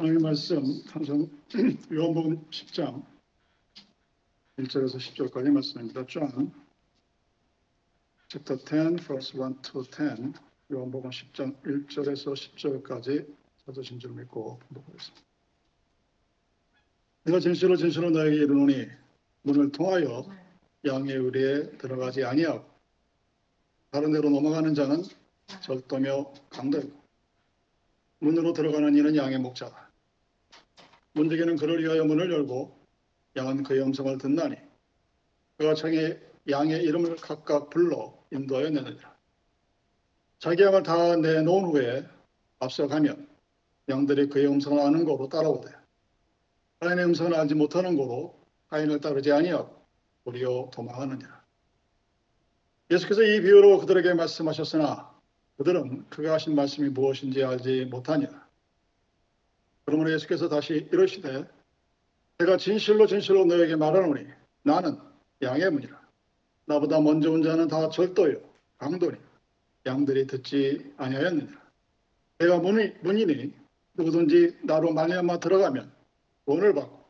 하나님의 말씀 항상 요한복음 10장 1절에서 10절까지 말씀입니다. John chapter 10 verse 1 to 10 요한복음 10장 1절에서 10절까지 찾으신 줄 믿고 공독하겠습니다. 내가 진실로 진실로 너에게 이르노니 문을 통하여 양의 의리에 들어가지 아니하고 다른 데로 넘어가는 자는 절도며 강도이고 문으로 들어가는 이는 양의 목자다. 문지기는 그를 위하여 문을 열고 양은 그의 음성을 듣나니 그가 창에 양의 이름을 각각 불러 인도하여 내느니라. 자기 양을 다 내놓은 후에 앞서가면 양들이 그의 음성을 아는 거로 따라오되 하인의 음성을 알지 못하는 거로 하인을 따르지 아니하고 도리어 도망하느니라. 예수께서 이 비유로 그들에게 말씀하셨으나 그들은 그가 하신 말씀이 무엇인지 알지 못하니라. 그러므로 예수께서 다시 이러시되 내가 진실로 진실로 너에게 말하노니 나는 양의 문이라. 나보다 먼저 온 자는 다 절도요 강도니 양들이 듣지 아니하였느니라. 내가 문이, 문이니 누구든지 나로 말미암아 들어가면 구원을 받고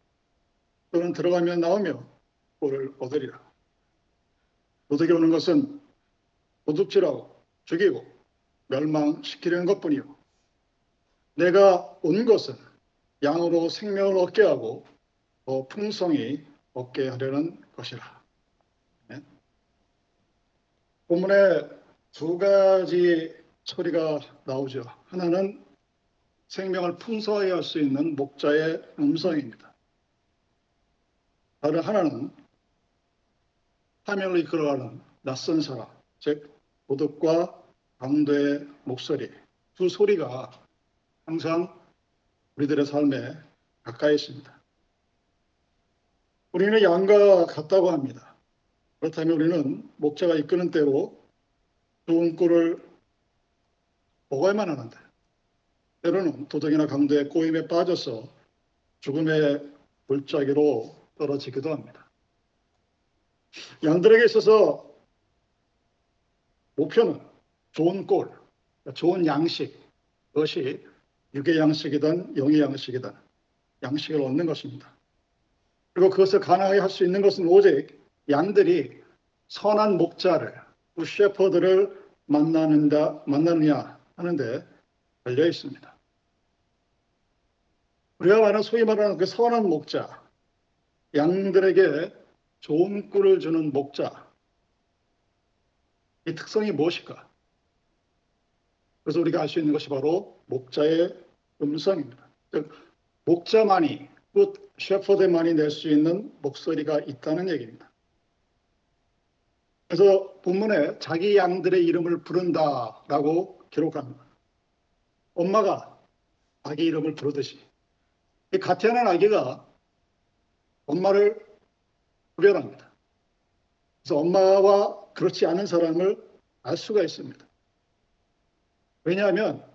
또는 들어가면 나오며 구원을 얻으리라. 도둑이 오는 것은 도둑질하고 죽이고 멸망시키려는 것뿐이요. 내가 온 것은 양으로 생명을 얻게 하고 더 풍성히 얻게 하려는 것이라. 네. 본문에 두 가지 처리가 나오죠. 하나는 생명을 풍성하게 할 수 있는 목자의 음성입니다. 다른 하나는 화면을 이끌어가는 낯선 사람, 즉 도덕과 강도의 목소리, 두 소리가 항상 우리들의 삶에 가까이 있습니다. 우리는 양과 같다고 합니다. 그렇다면 우리는 목자가 이끄는 대로 좋은 꼴을 먹어야만 하는데 때로는 도덕이나 강도의 꼬임에 빠져서 죽음의 골짜기로 떨어지기도 합니다. 양들에게 있어서 목표는 좋은 꼴, 좋은 양식, 그것이 육의 양식이든 영의 양식이든 양식을 얻는 것입니다. 그리고 그것을 가능하게 할 수 있는 것은 오직 양들이 선한 목자를, 그 셰퍼들을 만나는다, 만나느냐 하는데 걸려 있습니다. 우리가 말하는 소위 말하는 그 선한 목자, 양들에게 좋은 꿀을 주는 목자, 이 특성이 무엇일까? 그래서 우리가 알 수 있는 것이 바로 목자의 음성입니다. 즉 목자만이 곧 셰퍼드만이 낼 수 있는 목소리가 있다는 얘기입니다. 그래서 본문에 자기 양들의 이름을 부른다라고 기록합니다. 엄마가 아기 이름을 부르듯이 이 가태하는 아기가 엄마를 구별합니다. 그래서 엄마와 그렇지 않은 사람을 알 수가 있습니다. 왜냐하면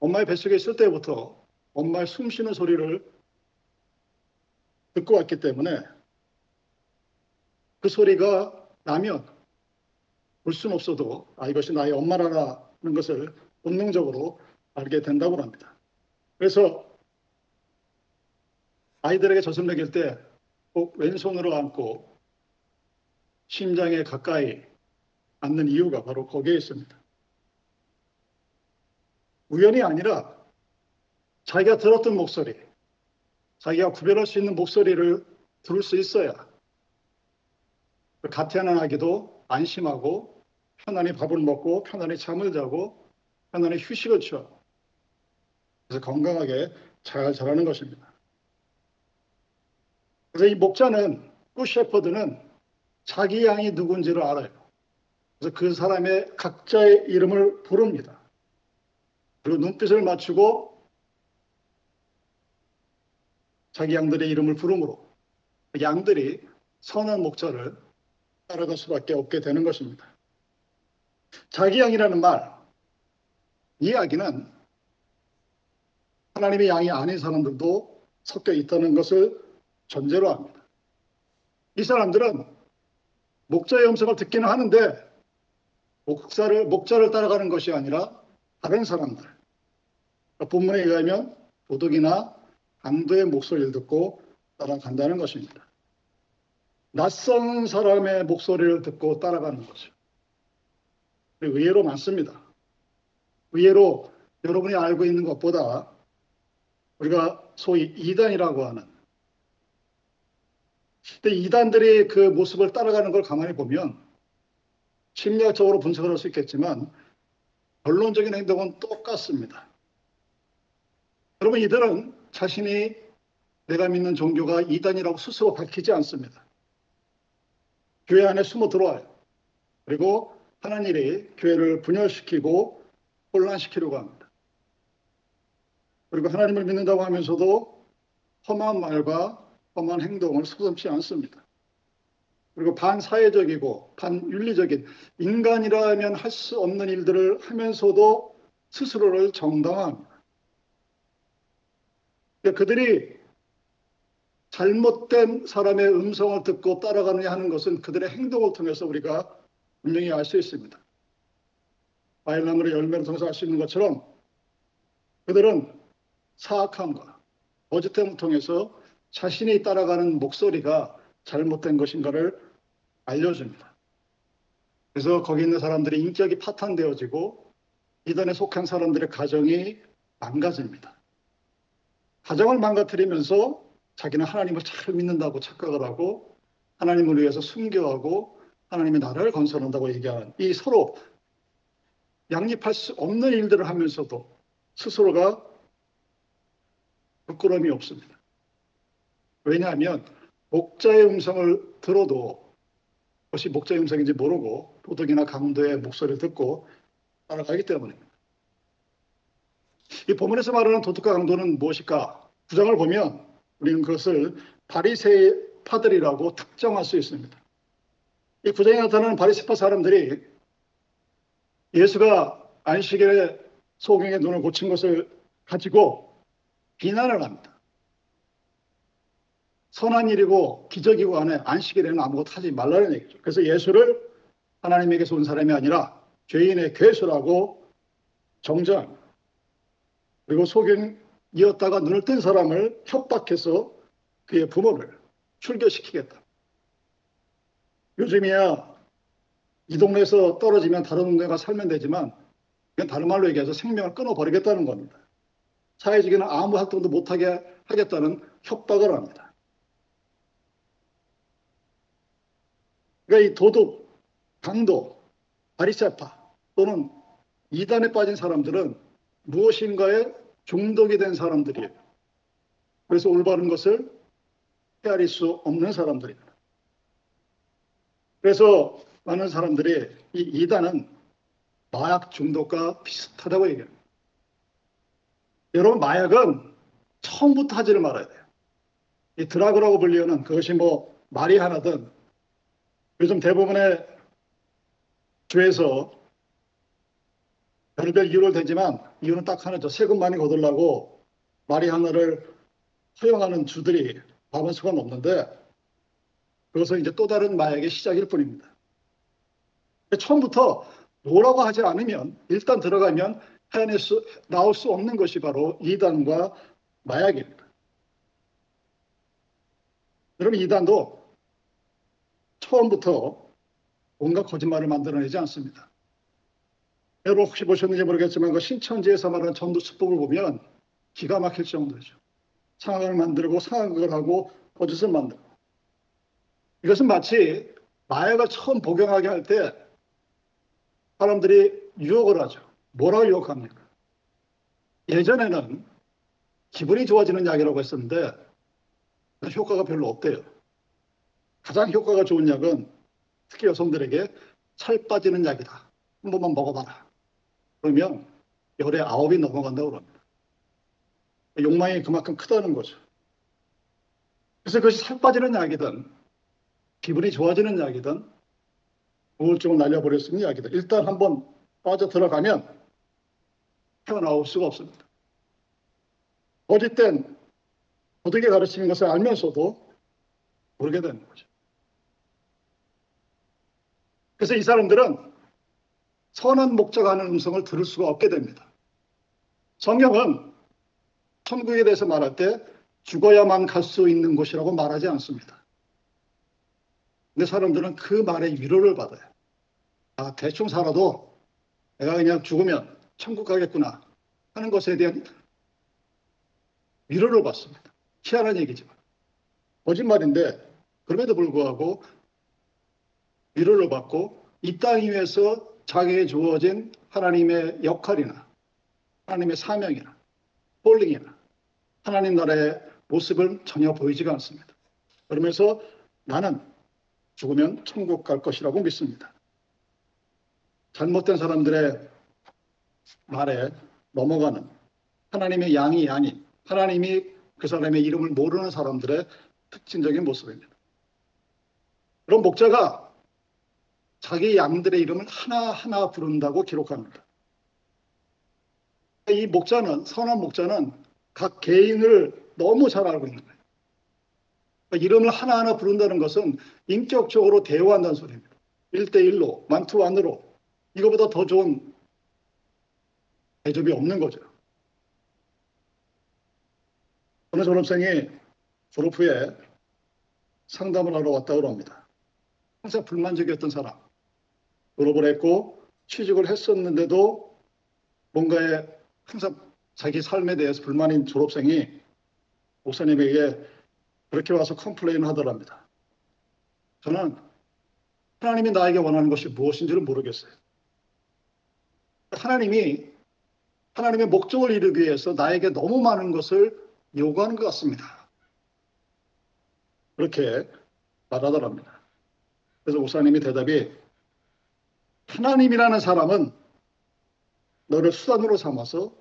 엄마의 뱃속에 있을 때부터 엄마의 숨 쉬는 소리를 듣고 왔기 때문에 그 소리가 나면 볼 수는 없어도 아 이것이 나의 엄마라는 것을 본능적으로 알게 된다고 합니다. 그래서 아이들에게 젖을 먹일 때 꼭 왼손으로 안고 심장에 가까이 앉는 이유가 바로 거기에 있습니다. 우연이 아니라 자기가 들었던 목소리, 자기가 구별할 수 있는 목소리를 들을 수 있어야 가태하는 아기도 안심하고 편안히 밥을 먹고 편안히 잠을 자고 편안히 휴식을 취하고 그래서 건강하게 잘 자라는 것입니다. 그래서 이 목자는 그 셰퍼드는 자기 양이 누군지를 알아요. 그래서 그 사람의 각자의 이름을 부릅니다. 그리고 눈빛을 맞추고 자기 양들의 이름을 부르므로 양들이 선한 목자를 따라갈 수밖에 없게 되는 것입니다. 자기 양이라는 말, 이 이야기는 하나님의 양이 아닌 사람들도 섞여 있다는 것을 전제로 합니다. 이 사람들은 목자의 음성을 듣기는 하는데 목사를 목자를 따라가는 것이 아니라 다른 사람들. 본문에 의하면 도덕이나 강도의 목소리를 듣고 따라간다는 것입니다. 낯선 사람의 목소리를 듣고 따라가는 거죠. 의외로 많습니다. 의외로 여러분이 알고 있는 것보다 우리가 소위 이단이라고 하는 근데 이단들이 그 모습을 따라가는 걸 가만히 보면 심리학적으로 분석을 할 수 있겠지만 결론적인 행동은 똑같습니다. 여러분 이들은 자신이 내가 믿는 종교가 이단이라고 스스로 밝히지 않습니다. 교회 안에 숨어 들어와요. 그리고 하는 일이 교회를 분열시키고 혼란시키려고 합니다. 그리고 하나님을 믿는다고 하면서도 험한 말과 험한 행동을 서슴지 않습니다. 그리고 반사회적이고 반윤리적인 인간이라면 할 수 없는 일들을 하면서도 스스로를 정당화합니다. 그러니까 그들이 잘못된 사람의 음성을 듣고 따라가느냐 하는 것은 그들의 행동을 통해서 우리가 분명히 알 수 있습니다. 바일람으로 열매를 통해서 알 수 있는 것처럼 그들은 사악함과 거짓됨을 통해서 자신이 따라가는 목소리가 잘못된 것인가를 알려줍니다. 그래서 거기 있는 사람들의 인격이 파탄되어지고 이단에 속한 사람들의 가정이 망가집니다. 가정을 망가뜨리면서 자기는 하나님을 잘 믿는다고 착각을 하고 하나님을 위해서 순교하고 하나님의 나라를 건설한다고 얘기하는 이 서로 양립할 수 없는 일들을 하면서도 스스로가 부끄러움이 없습니다. 왜냐하면 목자의 음성을 들어도 그 것이 목자의 음성인지 모르고 도덕이나 강도의 목소리를 듣고 따라가기 때문입니다. 이 본문에서 말하는 도덕과 강도는 무엇일까? 구장을 보면 우리는 그것을 바리새파들이라고 특정할 수 있습니다. 이 구장에 나타나는 바리새파 사람들이 예수가 안식일에 소경의 눈을 고친 것을 가지고 비난을 합니다. 선한 일이고 기적이고 안에 안식일에는 아무것도 하지 말라는 얘기죠. 그래서 예수를 하나님에게서 온 사람이 아니라 죄인의 괴수라고 정죄합니다. 그리고 소경이었다가 눈을 뜬 사람을 협박해서 그의 부모를 출교시키겠다. 요즘이야 이 동네에서 떨어지면 다른 동네 가 살면 되지만 그냥 다른 말로 얘기해서 생명을 끊어버리겠다는 겁니다. 사회적인 아무 활동도 못하게 하겠다는 협박을 합니다. 그러니까 이 도둑, 강도, 바리세파 또는 이단에 빠진 사람들은 무엇인가에 중독이 된 사람들이에요. 그래서 올바른 것을 헤아릴 수 없는 사람들입니다. 그래서 많은 사람들이 이 이단은 마약 중독과 비슷하다고 얘기합니다. 여러분 마약은 처음부터 하지를 말아야 돼요. 이 드라그라고 불리는 그것이 뭐 말이 하나든 요즘 대부분의 주에서 별별 이유를 대지만 이유는 딱 하나죠. 세금 많이 거둘라고 말이 하나를 허용하는 주들이 과반수가 넘는데 그것은 이제 또 다른 마약의 시작일 뿐입니다. 처음부터 뭐라고 하지 않으면 일단 들어가면 해낼 수, 나올 수 없는 것이 바로 이단과 마약입니다. 여러분 이단도 처음부터 온갖 거짓말을 만들어내지 않습니다. 여러분 혹시 보셨는지 모르겠지만 그 신천지에서 말하는 전도 수법을 보면 기가 막힐 정도죠. 상황을 만들고 상황을 하고 거짓을 만들고 이것은 마치 마약을 처음 복용하게 할 때 사람들이 유혹을 하죠. 뭐라고 유혹합니까? 예전에는 기분이 좋아지는 약이라고 했었는데 효과가 별로 없대요. 가장 효과가 좋은 약은 특히 여성들에게 살 빠지는 약이다. 한 번만 먹어봐라. 그러면 열에 아홉이 넘어간다고 그럽니다. 욕망이 그만큼 크다는 거죠. 그래서 그것이 살 빠지는 약이든 기분이 좋아지는 약이든 우울증을 날려버릴 수 있는 약이든 일단 한번 빠져 들어가면 헤어나올 수가 없습니다. 거짓된 도덕의 가르치는 것을 알면서도 모르게 되는 거죠. 그래서 이 사람들은 선한 목적 하는 음성을 들을 수가 없게 됩니다. 성경은 천국에 대해서 말할 때 죽어야만 갈 수 있는 곳이라고 말하지 않습니다. 근데 사람들은 그 말에 위로를 받아요. 아, 대충 살아도 내가 그냥 죽으면 천국 가겠구나 하는 것에 대한 위로를 받습니다. 희한한 얘기지만. 거짓말인데 그럼에도 불구하고 위로를 받고 이 땅 위에서 자기에게 주어진 하나님의 역할이나 하나님의 사명이나 폴링이나 하나님 나라의 모습을 전혀 보이지가 않습니다. 그러면서 나는 죽으면 천국 갈 것이라고 믿습니다. 잘못된 사람들의 말에 넘어가는 하나님의 양이 아닌 하나님이 그 사람의 이름을 모르는 사람들의 특징적인 모습입니다. 그런 목자가 자기 양들의 이름을 하나하나 부른다고 기록합니다. 이 목자는, 선한 목자는 각 개인을 너무 잘 알고 있는 거예요. 그러니까 이름을 하나하나 부른다는 것은 인격적으로 대화한다는 소리입니다. 1대1로, 만투만으로 이거보다 더 좋은 대접이 없는 거죠. 어느 졸업생이 졸업 후에 상담을 하러 왔다고 합니다. 항상 불만족이었던 사람. 졸업을 했고 취직을 했었는데도 뭔가에 항상 자기 삶에 대해서 불만인 졸업생이 목사님에게 그렇게 와서 컴플레인을 하더랍니다. 저는 하나님이 나에게 원하는 것이 무엇인지를 모르겠어요. 하나님이 하나님의 목적을 이루기 위해서 나에게 너무 많은 것을 요구하는 것 같습니다. 그렇게 말하더랍니다. 그래서 목사님이 대답이 하나님이라는 사람은 너를 수단으로 삼아서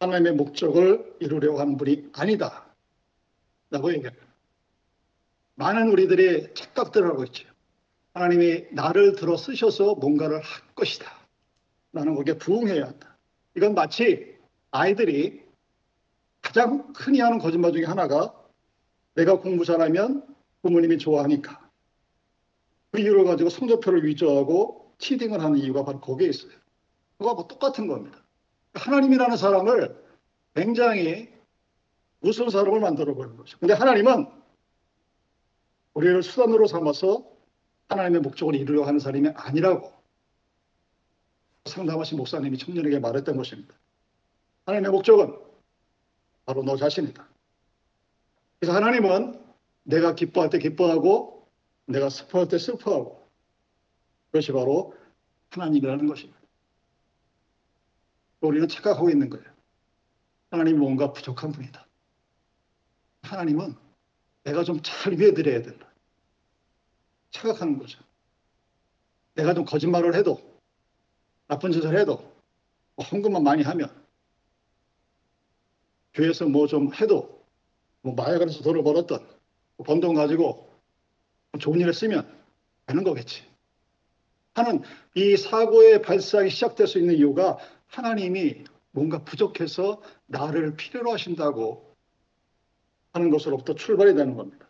하나님의 목적을 이루려고 하는 분이 아니다. 라고 얘기합니다. 많은 우리들이 착각들을 하고 있죠. 하나님이 나를 들어 쓰셔서 뭔가를 할 것이다. 나는 거기에 부응해야 한다. 이건 마치 아이들이 가장 흔히 하는 거짓말 중에 하나가 내가 공부 잘하면 부모님이 좋아하니까 그 이유를 가지고 성적표를 위조하고 치딩을 하는 이유가 바로 거기에 있어요. 그거하고 똑같은 겁니다. 하나님이라는 사람을 굉장히 무서운 사람을 만들어 버리는 거죠. 근데 하나님은 우리를 수단으로 삼아서 하나님의 목적을 이루려고 하는 사람이 아니라고 상담하신 목사님이 청년에게 말했던 것입니다. 하나님의 목적은 바로 너 자신이다. 그래서 하나님은 내가 기뻐할 때 기뻐하고 내가 슬퍼할 때 슬퍼하고 그것이 바로 하나님이라는 것입니다. 우리는 착각하고 있는 거예요. 하나님이 뭔가 부족한 분이다. 하나님은 내가 좀 잘 위해드려야 된다. 착각하는 거죠. 내가 좀 거짓말을 해도 나쁜 짓을 해도 뭐 헌금만 많이 하면 교회에서 뭐 좀 해도 뭐 마약을 돈을 벌었던 번돈 뭐 가지고 좋은 일에 쓰면 되는 거겠지. 하는 이 사고의 발상이 시작될 수 있는 이유가 하나님이 뭔가 부족해서 나를 필요로 하신다고 하는 것으로부터 출발이 되는 겁니다.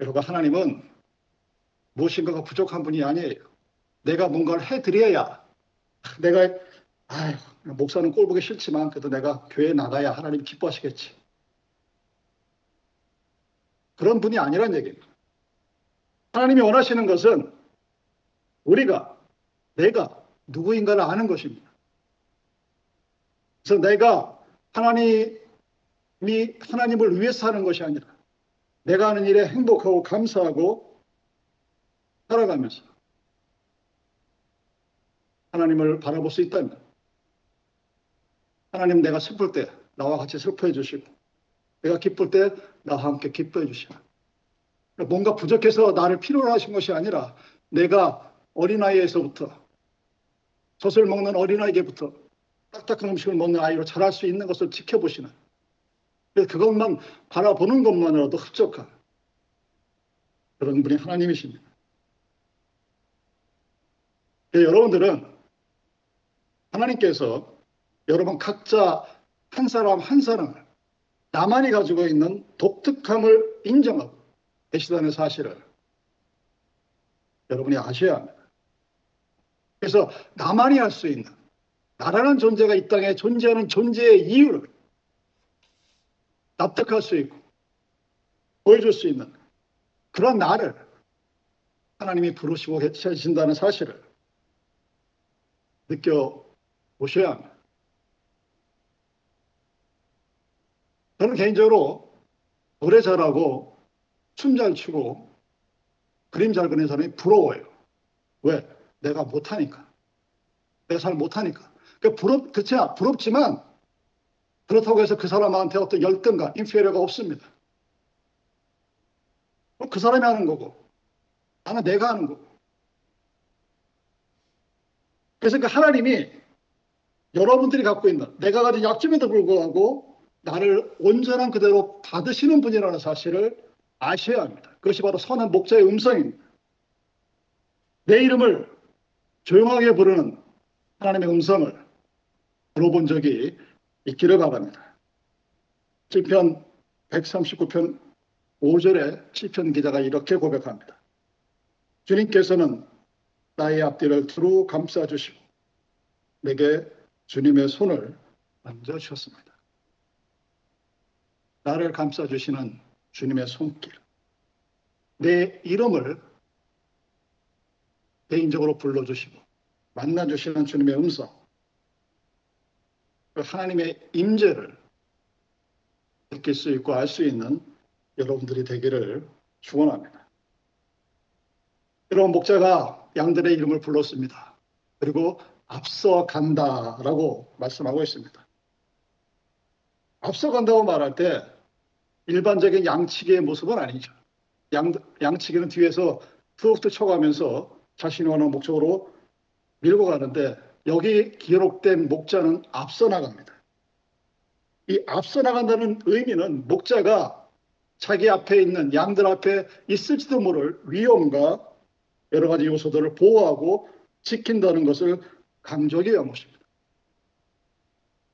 여러분, 하나님은 무엇인가가 부족한 분이 아니에요. 내가 뭔가를 해드려야 내가 아유, 목사는 꼴 보기 싫지만 그래도 내가 교회에 나가야 하나님 기뻐하시겠지. 그런 분이 아니란 얘기입니다. 하나님이 원하시는 것은 우리가 내가 누구인가를 아는 것입니다. 그래서 내가 하나님이 하나님을 위해서 하는 것이 아니라 내가 하는 일에 행복하고 감사하고 살아가면서 하나님을 바라볼 수 있다면 하나님 내가 슬플 때 나와 같이 슬퍼해 주시고 내가 기쁠 때 나와 함께 기뻐해 주시고 뭔가 부족해서 나를 필요로 하신 것이 아니라 내가 어린아이에서부터 젖을 먹는 어린아이에게부터 딱딱한 음식을 먹는 아이로 자랄 수 있는 것을 지켜보시는 그것만 바라보는 것만으로도 흡족한 그런 분이 하나님이십니다. 여러분들은 하나님께서 여러분 각자 한 사람 한 사람을 나만이 가지고 있는 독특함을 인정하고 계시다는 사실을 여러분이 아셔야 합니다. 그래서 나만이 할 수 있는 나라는 존재가 이 땅에 존재하는 존재의 이유를 납득할 수 있고 보여줄 수 있는 그런 나를 하나님이 부르시고 계신다는 사실을 느껴보셔야 합니다. 저는 개인적으로 노래 잘하고 춤 잘 추고 그림 잘 그리는 사람이 부러워요. 왜? 내가 못하니까. 내가 잘 못하니까. 그 부럽, 그치, 부럽지만 그렇다고 해서 그 사람한테 어떤 열등감, 인피리어가 없습니다. 그 사람이 하는 거고, 나는 내가 하는 거고. 그래서 그 하나님이 여러분들이 갖고 있는 내가 가진 약점에도 불구하고 나를 온전한 그대로 받으시는 분이라는 사실을 아셔야 합니다. 그것이 바로 선한 목자의 음성입니다. 내 이름을 조용하게 부르는 하나님의 음성을 들어본 적이 있기를 바랍니다. 7편 139편 5절에 7편 기자가 이렇게 고백합니다. 주님께서는 나의 앞뒤를 두루 감싸 주시고 내게 주님의 손을 만져 주셨습니다. 나를 감싸 주시는 주님의 손길. 내 이름을 개인적으로 불러주시고 만나주시는 주님의 음성. 그 하나님의 임재를 느낄 수 있고 알 수 있는 여러분들이 되기를 축원합니다. 여러분 목자가 양들의 이름을 불렀습니다. 그리고 앞서 간다라고 말씀하고 있습니다. 앞서 간다고 말할 때 일반적인 양치기의 모습은 아니죠. 양, 양치기는 뒤에서 툭툭 쳐가면서 자신이 원하는 목적으로 밀고 가는데 여기 기록된 목자는 앞서 나갑니다. 이 앞서 나간다는 의미는 목자가 자기 앞에 있는 양들 앞에 있을지도 모를 위험과 여러 가지 요소들을 보호하고 지킨다는 것을 강조하기 위한 것입니다.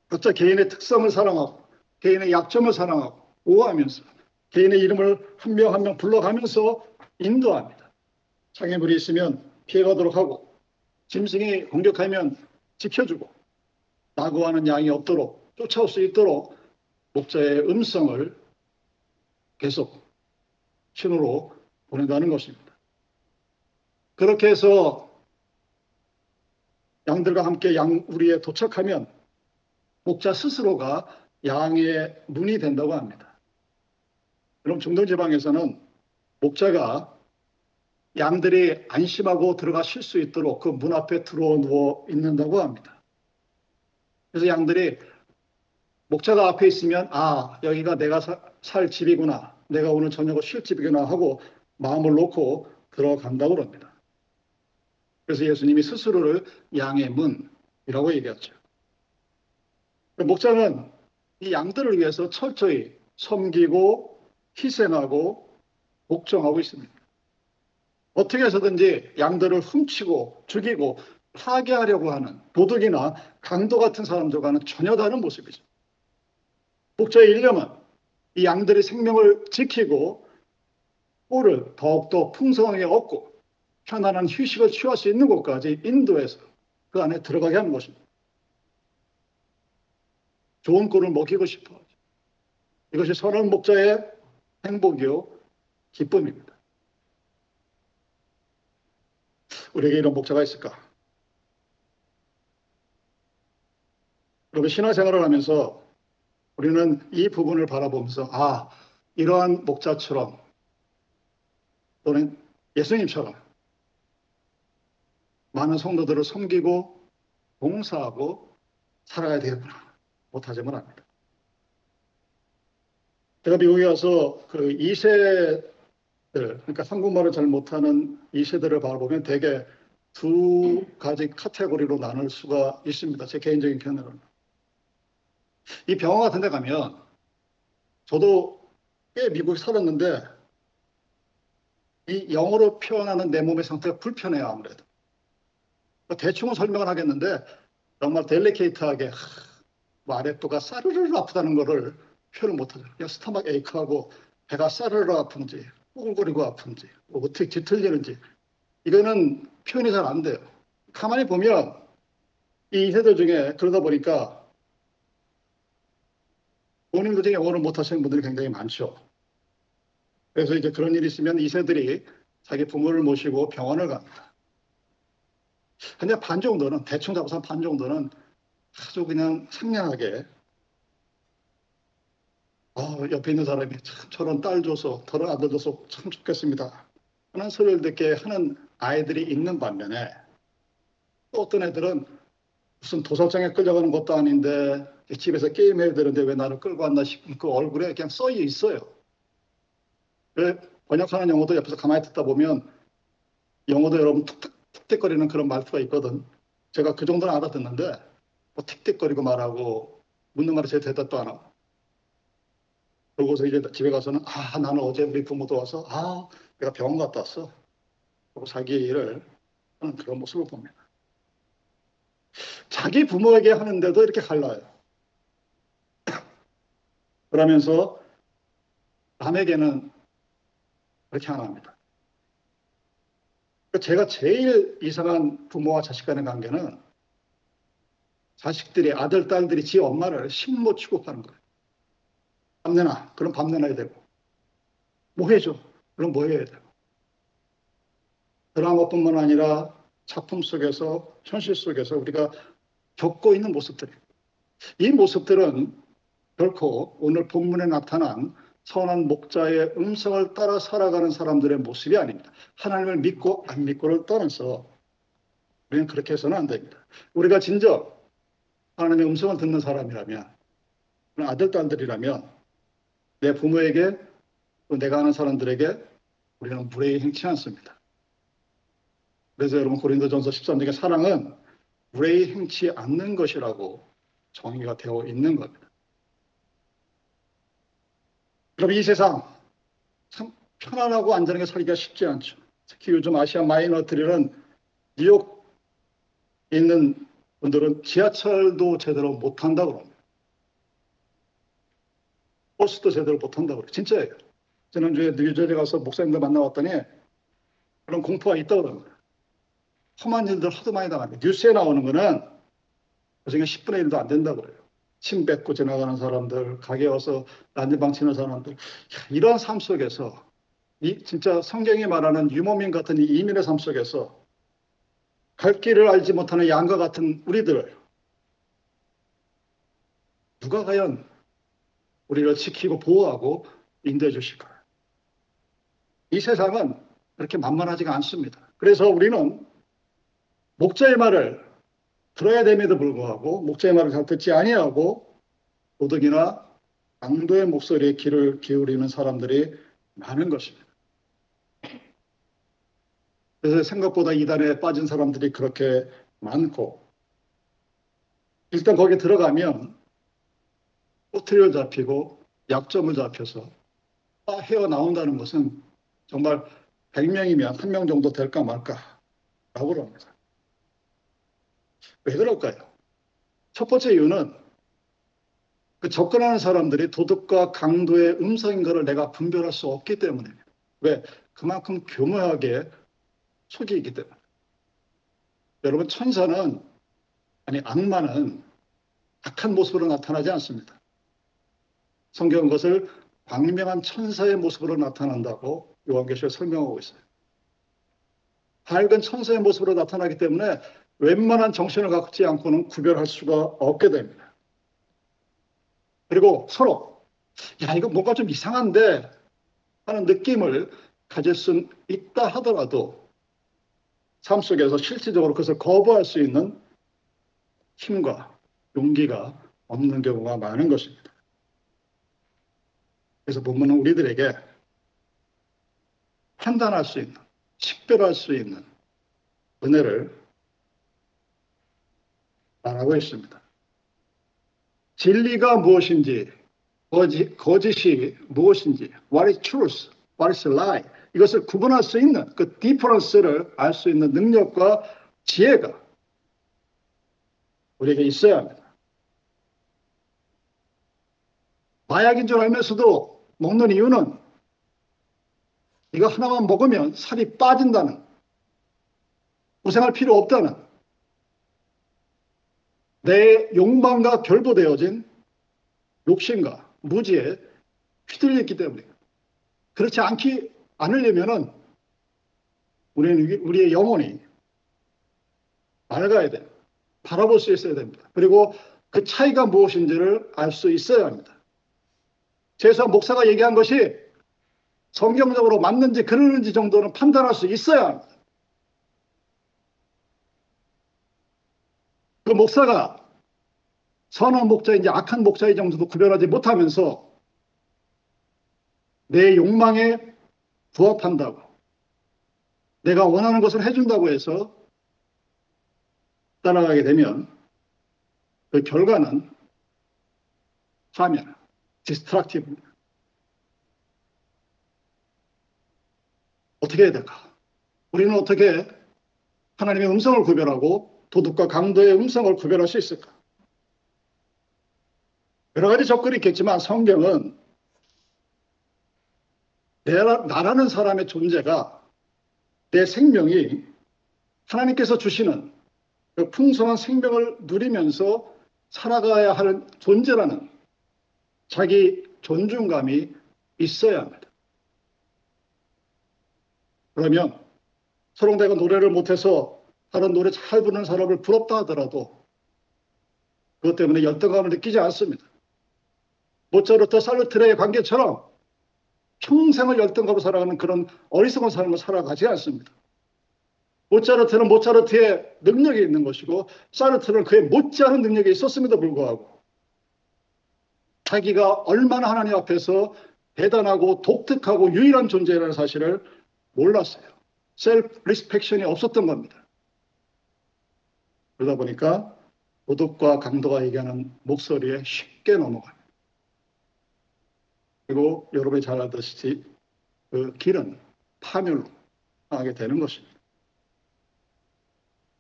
각자 개인의 특성을 사랑하고 개인의 약점을 사랑하고 보호하면서 개인의 이름을 한 명 한명 불러가면서 인도합니다. 장애물이 있으면 피해가도록 하고 짐승이 공격하면 지켜주고 낙오하는 양이 없도록 쫓아올 수 있도록 목자의 음성을 계속 신호로 보낸다는 것입니다. 그렇게 해서 양들과 함께 양 우리에 도착하면 목자 스스로가 양의 문이 된다고 합니다. 그럼 중동지방에서는 목자가 양들이 안심하고 들어가 쉴 수 있도록 그 문 앞에 들어와 누워 있는다고 합니다. 그래서 양들이 목자가 앞에 있으면 아 여기가 내가 사, 살 집이구나 내가 오늘 저녁을 쉴 집이구나 하고 마음을 놓고 들어간다고 합니다. 그래서 예수님이 스스로를 양의 문이라고 얘기했죠. 목자는 이 양들을 위해서 철저히 섬기고 희생하고 복종하고 있습니다. 어떻게 해서든지 양들을 훔치고 죽이고 파괴하려고 하는 도둑이나 강도 같은 사람들과는 전혀 다른 모습이죠. 목자의 일념은 이 양들의 생명을 지키고 꿀을 더욱더 풍성하게 얻고 편안한 휴식을 취할 수 있는 곳까지 인도해서 그 안에 들어가게 하는 것입니다. 좋은 꿀을 먹이고 싶어. 이것이 선한 목자의 행복이요, 기쁨입니다. 우리에게 이런 목자가 있을까? 여러분, 신화생활을 하면서 우리는 이 부분을 바라보면서, 아, 이러한 목자처럼 또는 예수님처럼 많은 성도들을 섬기고 봉사하고 살아가야 되겠구나. 못하지만 합니다. 제가 미국에 와서 그 2세 들, 그러니까 한국말을 잘 못하는 2세들을 바라보면 대개 두 가지 카테고리로 나눌 수가 있습니다. 제 개인적인 견해로는. 이 병원 같은 데 가면 저도 꽤 미국에 살았는데 이 영어로 표현하는 내 몸의 상태가 불편해요, 아무래도. 뭐 대충은 설명을 하겠는데 정말 델리케이트하게 뭐 아랫도가 싸르르 아프다는 거를 표현을 못하죠. 스타막 에이크하고 배가 싸르르 아픈지 뽀글거리고 아픈지 뭐 어떻게 뒤틀리는지 이거는 표현이 잘 안 돼요. 가만히 보면 이 세대 중에 그러다 보니까 본인들 중에 영어를 못하시는 분들이 굉장히 많죠. 그래서 이제 그런 일이 있으면 이 세들이 자기 부모를 모시고 병원을 갑니다. 근데 반 정도는 대충 잡아서 반 정도는 아주 그냥 상냥하게 어, 옆에 있는 사람이 참 저런 딸 줘서 저런 아들 줘서 참 좋겠습니다. 하는 소리를 듣게 하는 아이들이 있는 반면에 또 어떤 애들은 무슨 도서장에 끌려가는 것도 아닌데 집에서 게임해야 되는데 왜 나를 끌고 왔나 싶은 그 얼굴에 그냥 써져 있어요. 번역하는 영어도 옆에서 가만히 듣다 보면 영어도 여러분 툭툭 틱틱거리는 그런 말투가 있거든. 제가 그 정도는 알아듣는데 뭐 틱틱거리고 말하고 묻는 말에 제 대답도 안 하고. 그러고서 이제 집에 가서는 아 나는 어제 우리 부모도 와서 아 내가 병원 갔다 왔어. 그리고 자기 일을 하는 그런 모습을 봅니다. 자기 부모에게 하는데도 이렇게 갈라요. 그러면서 남에게는 그렇게 안 합니다. 제가 제일 이상한 부모와 자식 간의 관계는 자식들이 아들, 딸들이 지 엄마를 신모 취급하는 거예요. 밥 내놔. 그럼 밥 내놔야 되고. 뭐 해줘. 그럼 뭐 해야 되고. 드라마뿐만 아니라 작품 속에서, 현실 속에서 우리가 겪고 있는 모습들. 이 모습들은 결코 오늘 본문에 나타난 선한 목자의 음성을 따라 살아가는 사람들의 모습이 아닙니다. 하나님을 믿고 안 믿고를 떠나서 우리는 그렇게 해서는 안 됩니다. 우리가 진정 하나님의 음성을 듣는 사람이라면 아들, 딸들이라면 내 부모에게 또 내가 아는 사람들에게 우리는 무례히 행치 않습니다. 그래서 여러분 고린도전서 13장의 사랑은 무례히 행치 않는 것이라고 정의가 되어 있는 겁니다. 그럼 이 세상 참 편안하고 안전하게 살기가 쉽지 않죠. 특히 요즘 아시아 마이너트리는 뉴욕 있는 분들은 지하철도 제대로 못한다 그럽니다. 버스도 제대로 못한다 그래요. 진짜예요. 지난주에 뉴저지 가서 목사님들 만나봤더니 그런 공포가 있다고 그러는 험한 일들 하도 많이 당합니다. 뉴스에 나오는 거는 그중에 10분의 1도 안 된다 그래요. 침 뱉고 지나가는 사람들, 가게 와서 난리방 치는 사람들, 이런 삶 속에서 이 진짜 성경이 말하는 유모민 같은 이 이민의 삶 속에서 갈 길을 알지 못하는 양과 같은 우리들을 누가 과연 우리를 지키고 보호하고 인도해 주실까요? 이 세상은 그렇게 만만하지가 않습니다. 그래서 우리는 목자의 말을 들어야 됨에도 불구하고 목자의 말을 잘 듣지 아니하고 도덕이나 강도의 목소리에 귀를 기울이는 사람들이 많은 것입니다. 그래서 생각보다 이단에 빠진 사람들이 그렇게 많고 일단 거기 들어가면 꼬투리를 잡히고 약점을 잡혀서 헤어나온다는 것은 정말 100명이면 한 명 정도 될까 말까라고 합니다. 왜 그럴까요? 첫 번째 이유는 그 접근하는 사람들이 도덕과 강도의 음성인 것을 내가 분별할 수 없기 때문입니다. 왜? 그만큼 교묘하게 속이 있기 때문에. 여러분, 천사는, 아니, 악마는 악한 모습으로 나타나지 않습니다. 성경은 것을 광명한 천사의 모습으로 나타난다고 요한계시에 설명하고 있어요. 밝은 천사의 모습으로 나타나기 때문에 웬만한 정신을 갖지 않고는 구별할 수가 없게 됩니다. 그리고 서로 야 이거 뭔가 좀 이상한데 하는 느낌을 가질 수 있다 하더라도 삶 속에서 실질적으로 그것을 거부할 수 있는 힘과 용기가 없는 경우가 많은 것입니다. 그래서 본문은 우리들에게 판단할 수 있는, 식별할 수 있는 은혜를 말하고 있습니다. 진리가 무엇인지, 거짓, 거짓 이 무엇인지, what is truth, what is lie, 이것을 구분할 수 있는 그 디퍼런스를 알 수 있는 능력과 지혜가 우리에게 있어야 합니다. 마약인 줄 알면서도 먹는 이유는 이거 하나만 먹으면 살이 빠진다는 고생할 필요 없다는 내 욕망과 결부되어진 욕심과 무지에 휘둘렸기 때문에 그렇지 않기 않으려면은 우리는 우리의 영혼이 맑아야 돼요. 바라볼 수 있어야 됩니다. 그리고 그 차이가 무엇인지를 알 수 있어야 합니다. 최소한 목사가 얘기한 것이 성경적으로 맞는지 그러는지 정도는 판단할 수 있어야 합니다. 그 목사가 선한 목자인지 악한 목자의 정도도 구별하지 못하면서 내 욕망에 부합한다고 내가 원하는 것을 해준다고 해서 따라가게 되면 그 결과는 파멸, 디스트락티브입니다. 어떻게 해야 될까? 우리는 어떻게 하나님의 음성을 구별하고 도덕과 강도의 음성을 구별할 수 있을까? 여러 가지 접근이 있겠지만 성경은 내라, 나라는 사람의 존재가 내 생명이 하나님께서 주시는 그 풍성한 생명을 누리면서 살아가야 하는 존재라는 자기 존중감이 있어야 합니다. 그러면 서로 내가 노래를 못해서 다른 노래 잘 부르는 사람을 부럽다 하더라도 그것 때문에 열등감을 느끼지 않습니다. 모차르트 살르트레의 관계처럼 평생을 열등감으로 살아가는 그런 어리석은 삶을 살아가지 않습니다. 모차르트는 모차르트의 능력이 있는 것이고 사르트는 그의 못지않은 능력이 있었음에도 불구하고 자기가 얼마나 하나님 앞에서 대단하고 독특하고 유일한 존재라는 사실을 몰랐어요. self respection이 없었던 겁니다. 그러다 보니까 도덕과 강도가 얘기하는 목소리에 쉽게 넘어갑니다. 그리고 여러분이 잘 알다시피 그 길은 파멸로 하게 되는 것입니다.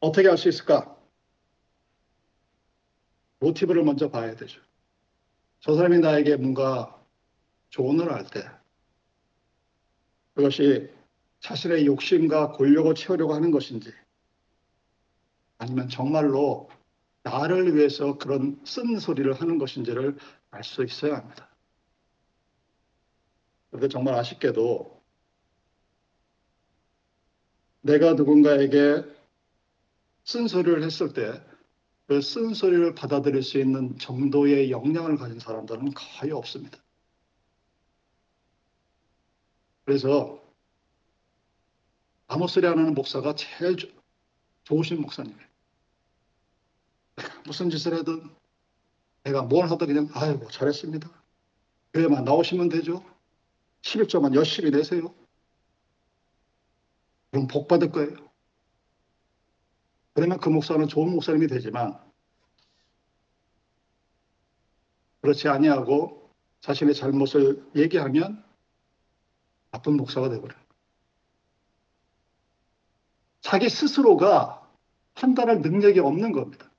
어떻게 할 수 있을까? 모티브를 먼저 봐야 되죠. 저 사람이 나에게 뭔가 조언을 할 때 그것이 자신의 욕심과 권력을 채우려고 하는 것인지 아니면 정말로 나를 위해서 그런 쓴 소리를 하는 것인지를 알 수 있어야 합니다. 그런데 정말 아쉽게도 내가 누군가에게 쓴소리를 했을 때그 쓴소리를 받아들일 수 있는 정도의 역량을 가진 사람들은 거의 없습니다. 그래서 하는 목사가 제일 조, 좋으신 목사님이에요. 무슨 짓을 하든 내가 뭘 하든 그냥 아이고 잘했습니다. 교회만 나오시면 되죠. 11조만 열심히 내세요. 그럼 복 받을 거예요. 그러면 그 목사는 좋은 목사님이 되지만 그렇지 아니하고 자신의 잘못을 얘기하면 나쁜 목사가 되버려요. 자기 스스로가 판단할 능력이 없는 겁니다.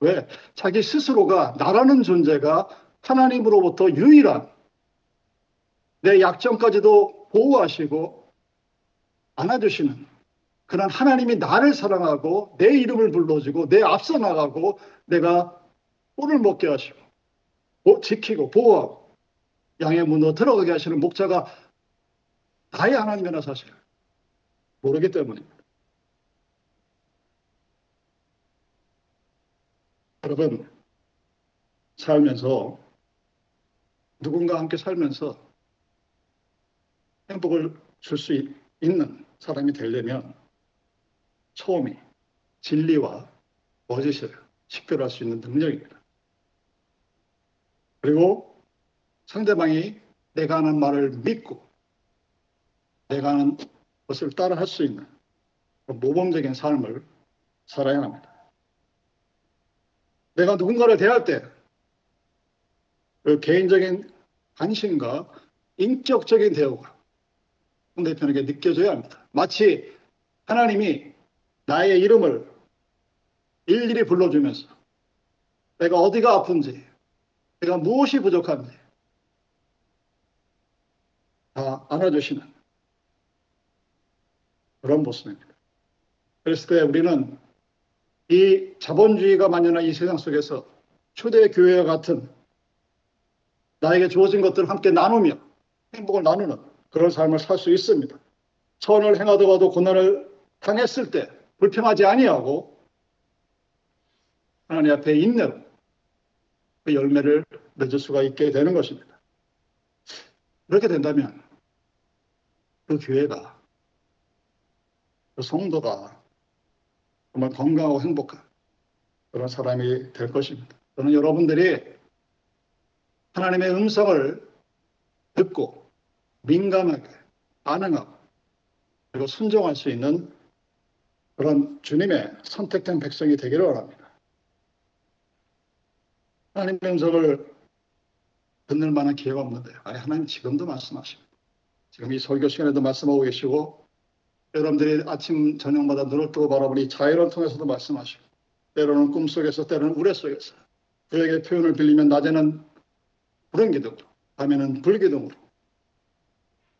왜? 자기 스스로가 나라는 존재가 하나님으로부터 유일한 내 약점까지도 보호하시고 안아주시는 그런 하나님이 나를 사랑하고 내 이름을 불러주고 내 앞서 나가고 내가 꿀을 먹게 하시고 지키고 보호하고 양의 문으로 들어가게 하시는 목자가 나의 하나님이나 사실을 모르기 때문입니다. 여러분 살면서 누군가 함께 살면서 행복을 줄 수 있는 사람이 되려면 처음이 진리와 거짓을 식별할 수 있는 능력입니다. 그리고 상대방이 내가 하는 말을 믿고 내가 하는 것을 따라 할 수 있는 모범적인 삶을 살아야 합니다. 내가 누군가를 대할 때 그 개인적인 관심과 인격적인 대우가 상대편에게 느껴져야 합니다. 마치 하나님이 나의 이름을 일일이 불러주면서 내가 어디가 아픈지, 내가 무엇이 부족한지 다 안아주시는 그런 모습입니다. 그랬을 때 우리는 이 자본주의가 만연한 이 세상 속에서 초대 교회와 같은 나에게 주어진 것들을 함께 나누며 행복을 나누는 그런 삶을 살 수 있습니다. 선을 행하다가도 고난을 당했을 때 불평하지 아니하고 하나님 앞에 인내로 그 열매를 맺을 수가 있게 되는 것입니다. 그렇게 된다면 그 교회가 그 성도가 정말 건강하고 행복한 그런 사람이 될 것입니다. 저는 여러분들이 하나님의 음성을 듣고 민감하게 반응하고 그리고 순종할 수 있는 그런 주님의 선택된 백성이 되기를 바랍니다. 하나님의 음성을 듣는 만한 기회가 없는데 아니 하나님 지금도 말씀하십니다. 지금 이 설교 시간에도 말씀하고 계시고 여러분들이 아침 저녁마다 눈을 뜨고 바라보니 자연을 통해서도 말씀하시고 때로는 꿈속에서 때로는 우레 속에서 그에게 표현을 빌리면 낮에는 불은 기둥으로 밤에는 불기둥으로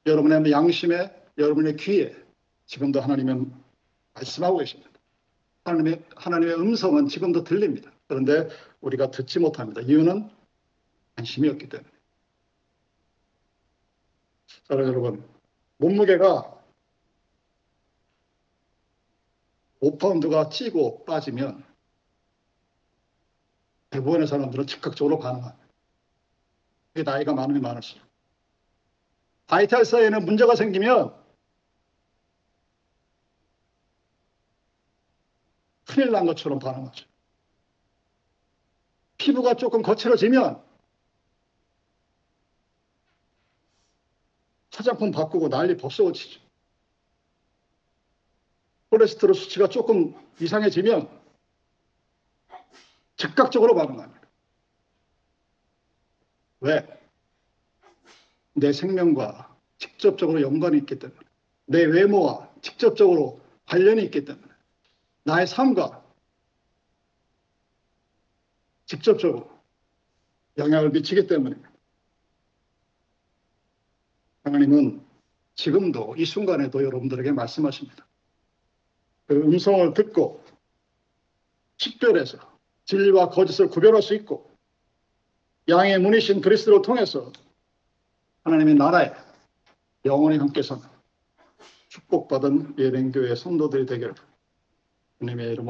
여러분의 양심에 여러분의 귀에 지금도 하나님은 말씀하고 계십니다. 하나님의, 하나님의 음성은 지금도 들립니다. 그런데 우리가 듣지 못합니다. 이유는 관심이 없기 때문에. 자, 여러분, 몸무게가 5파운드가 찌고 빠지면 대부분의 사람들은 즉각적으로 반응합니다. 그게 나이가 많으면 많을수록. 바이탈 사이에는 문제가 생기면 큰일 난 것처럼 반응하죠. 피부가 조금 거칠어지면 화장품 바꾸고 난리 법석을 치죠. 콜레스테롤 수치가 조금 이상해지면 즉각적으로 반응합니다. 왜? 내 생명과 직접적으로 연관이 있기 때문에, 내 외모와 직접적으로 관련이 있기 때문에, 나의 삶과 직접적으로 영향을 미치기 때문입니다. 하나님은 지금도 이 순간에도 여러분들에게 말씀하십니다. 그 음성을 듣고 식별해서 진리와 거짓을 구별할 수 있고 양의 문이신 그리스도를 통해서 하나님의 나라에 영원히 함께 사는 축복받은 예배교회 성도들이 되기를 주님의 이름